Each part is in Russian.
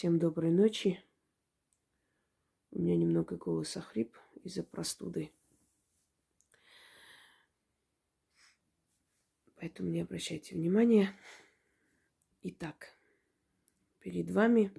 Всем доброй ночи. У меня немного голос охрип из-за простуды. Поэтому не обращайте внимания. Итак, перед вами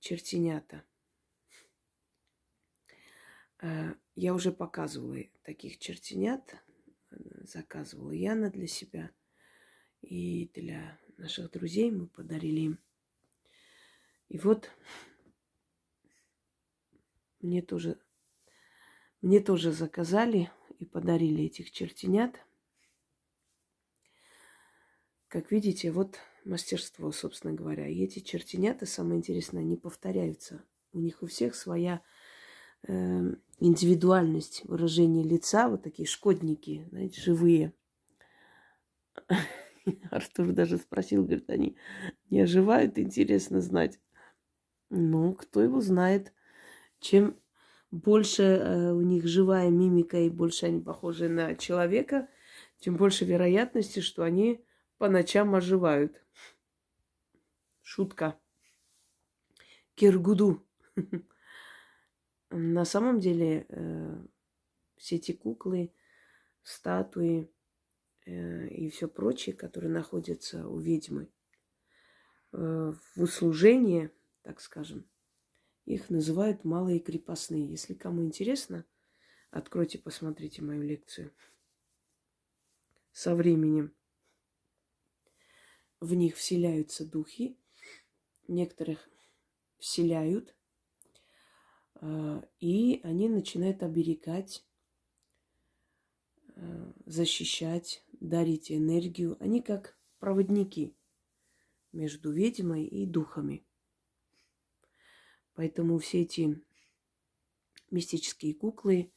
чертенята. А, я уже показывала таких чертенят. Заказывала Яна для себя. И для наших друзей мы подарили им и вот мне тоже, мне тоже заказали и подарили этих чертенят. Как видите, вот мастерство, собственно говоря. И эти чертенята, самое интересное, не повторяются. У них у всех своя э, индивидуальность выражения лица, вот такие шкодники, знаете, живые. Артур даже спросил, говорит, они не оживают, интересно знать. Ну, кто его знает. Чем больше э, у них живая мимика и больше они похожи на человека, тем больше вероятности, что они по ночам оживают. Шутка. Киргуду. На самом деле э, все эти куклы, статуи э, и все прочее, которые находятся у ведьмы э, в услужении – так скажем. Их называют малые крепостные. Если кому интересно, откройте, посмотрите мою лекцию. Со временем в них вселяются духи, некоторых вселяют, а, и они начинают оберегать, а, защищать, дарить энергию. Они как проводники между ведьмой и духами. Поэтому все эти мистические куклы,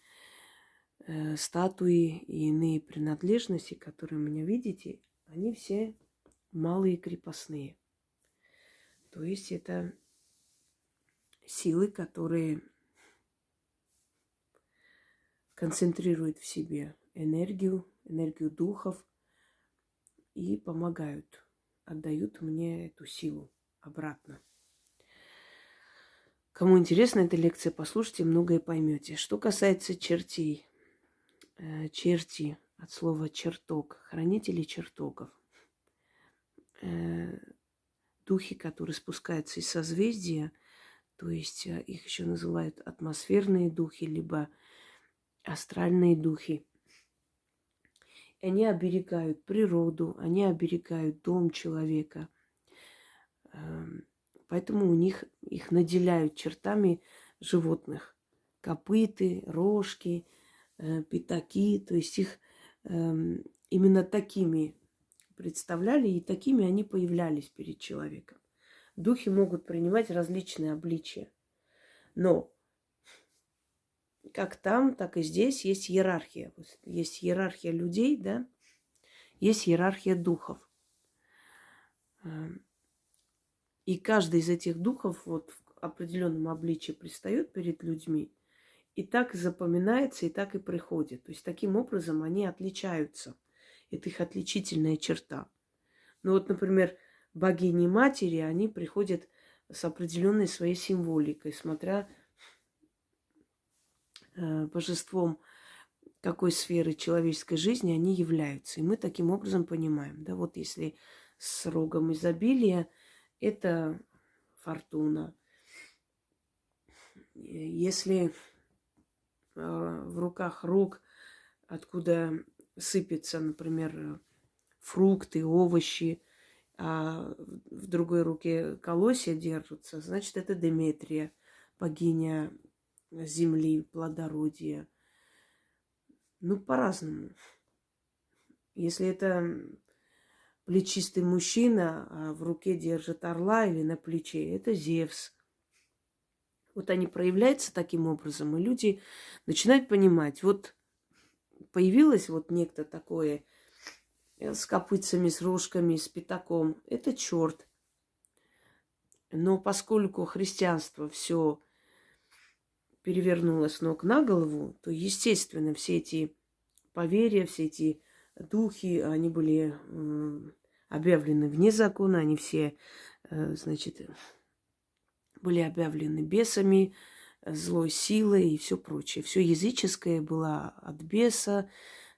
э, статуи и иные принадлежности, которые у меня видите, они все малые крепостные. То есть это силы, которые концентрируют в себе энергию, энергию духов и помогают, отдают мне эту силу обратно. Кому интересна эта лекция, послушайте, многое поймете. Что касается чертей, э, черти от слова чертог, хранители чертогов, э, духи, которые спускаются из созвездия, то есть э, их еще называют атмосферные духи, либо астральные духи. они оберегают природу, они оберегают дом человека, эм, Поэтому у них их наделяют чертами животных. Копыты, рожки, э, пятаки. То есть их э, именно такими представляли, и такими они появлялись перед человеком. Духи могут принимать различные обличия. Но как там, так и здесь есть иерархия. Есть иерархия людей, да, есть иерархия духов. И каждый из этих духов вот в определенном обличии пристает перед людьми, и так запоминается, и так и приходит. То есть таким образом они отличаются. Это их отличительная черта. Ну вот, например, богини матери, они приходят с определенной своей символикой, смотря э, божеством какой сферы человеческой жизни они являются. И мы таким образом понимаем, да, вот если с рогом изобилия это фортуна. Если а, в руках рук, откуда сыпятся, например, фрукты, овощи, а в другой руке колосья держатся, значит, это Деметрия, богиня земли, плодородия. Ну, по-разному. Если это плечистый мужчина а в руке держит орла или на плече, это Зевс. Вот они проявляются таким образом, и люди начинают понимать, вот появилось вот некто такое э, с копытцами, с рожками, с пятаком, это черт. Но поскольку христианство все перевернулось ног на голову, то, естественно, все эти поверья, все эти духи, они были объявлены вне закона, они все, э, значит, были объявлены бесами, злой силой и все прочее. Все языческое было от беса,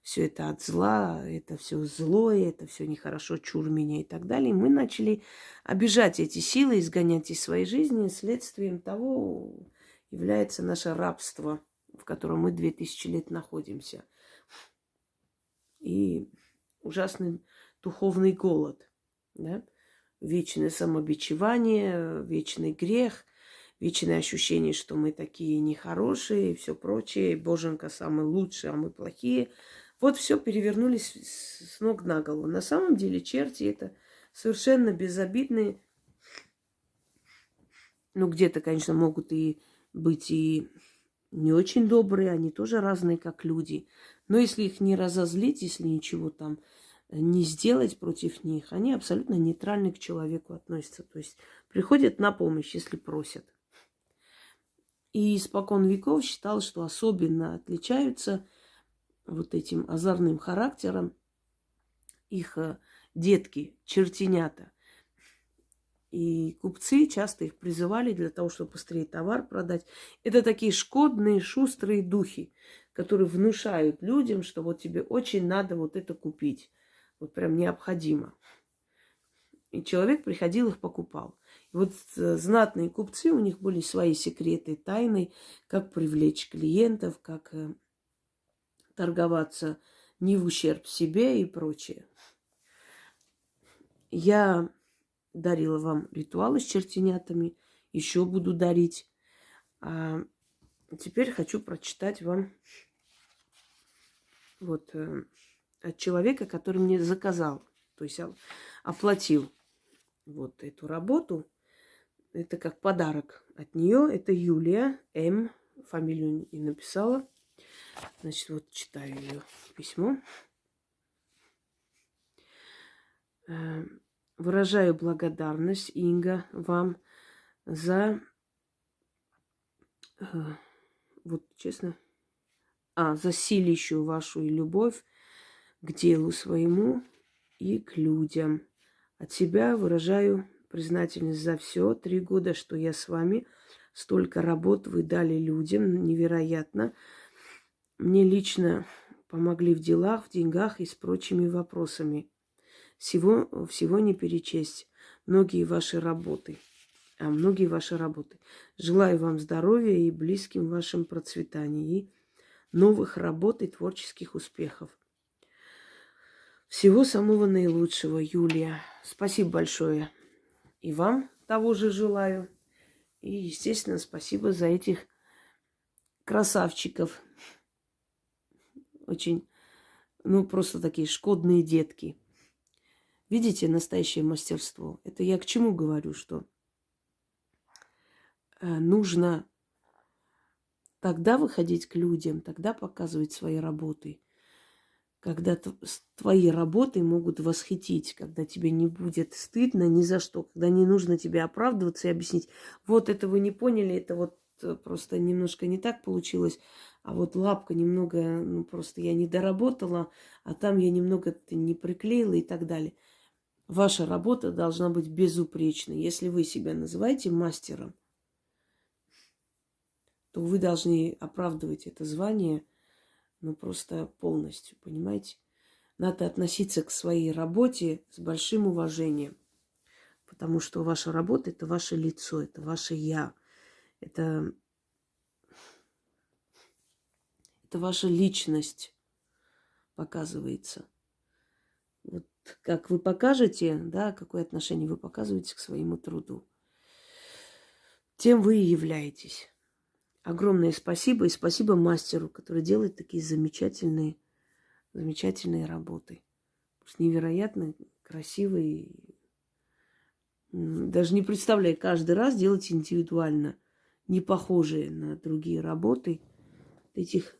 все это от зла, это все злое, это все нехорошо, чур меня и так далее. И мы начали обижать эти силы, изгонять из своей жизни. Следствием того является наше рабство, в котором мы две тысячи лет находимся. И ужасный духовный голод, да? вечное самобичевание, вечный грех, вечное ощущение, что мы такие нехорошие и все прочее, Боженька самый лучший, а мы плохие. Вот все перевернулись с ног на голову. На самом деле черти это совершенно безобидные, ну где-то, конечно, могут и быть и не очень добрые, они тоже разные, как люди. Но если их не разозлить, если ничего там не сделать против них, они абсолютно нейтрально к человеку относятся. То есть приходят на помощь, если просят. И испокон веков считал, что особенно отличаются вот этим озорным характером их э, детки, чертенята. И купцы часто их призывали для того, чтобы быстрее товар продать. Это такие шкодные, шустрые духи, которые внушают людям, что вот тебе очень надо вот это купить. Вот прям необходимо. И человек приходил, их покупал. И вот э, знатные купцы, у них были свои секреты, тайны, как привлечь клиентов, как э, торговаться не в ущерб себе и прочее. Я дарила вам ритуалы с чертенятами, еще буду дарить. А теперь хочу прочитать вам вот э, от человека, который мне заказал, то есть оплатил вот эту работу. Это как подарок от нее. Это Юлия М. Фамилию не написала. Значит, вот читаю ее письмо. Э, выражаю благодарность, Инга, вам за... Э, вот честно... А, за силищу вашу и любовь к делу своему и к людям. От себя выражаю признательность за все. Три года, что я с вами. Столько работ вы дали людям. Невероятно. Мне лично помогли в делах, в деньгах и с прочими вопросами. Всего, всего не перечесть. Многие ваши работы. А многие ваши работы. Желаю вам здоровья и близким вашим процветаний. И новых работ и творческих успехов. Всего самого наилучшего, Юлия. Спасибо большое. И вам того же желаю. И, естественно, спасибо за этих красавчиков. Очень, ну, просто такие шкодные детки. Видите, настоящее мастерство. Это я к чему говорю, что э, нужно тогда выходить к людям, тогда показывать свои работы – когда твои работы могут восхитить, когда тебе не будет стыдно ни за что, когда не нужно тебе оправдываться и объяснить, вот это вы не поняли, это вот э, просто немножко не так получилось, а вот лапка немного, ну просто я не доработала, а там я немного не приклеила и так далее. Ваша работа должна быть безупречной. Если вы себя называете мастером, то вы должны оправдывать это звание – ну просто полностью, понимаете? Надо относиться к своей работе с большим уважением, потому что ваша работа – это ваше лицо, это ваше «я», это, это ваша личность показывается. Вот как вы покажете, да, какое отношение вы показываете к своему труду, тем вы и являетесь. Огромное спасибо и спасибо мастеру, который делает такие замечательные, замечательные работы. Невероятно красивые. Даже не представляю, каждый раз делать индивидуально, не похожие на другие работы. Этих,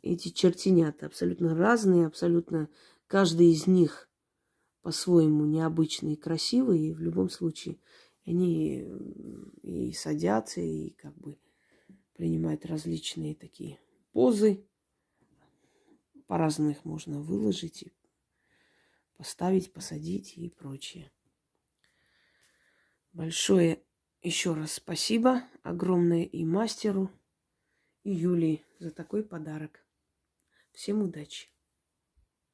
эти чертенята абсолютно разные, абсолютно каждый из них по-своему необычный и красивый. И в любом случае они и садятся, и как бы принимают различные такие позы. По-разному их можно выложить, и поставить, посадить и прочее. Большое еще раз спасибо огромное и мастеру, и Юлии за такой подарок. Всем удачи!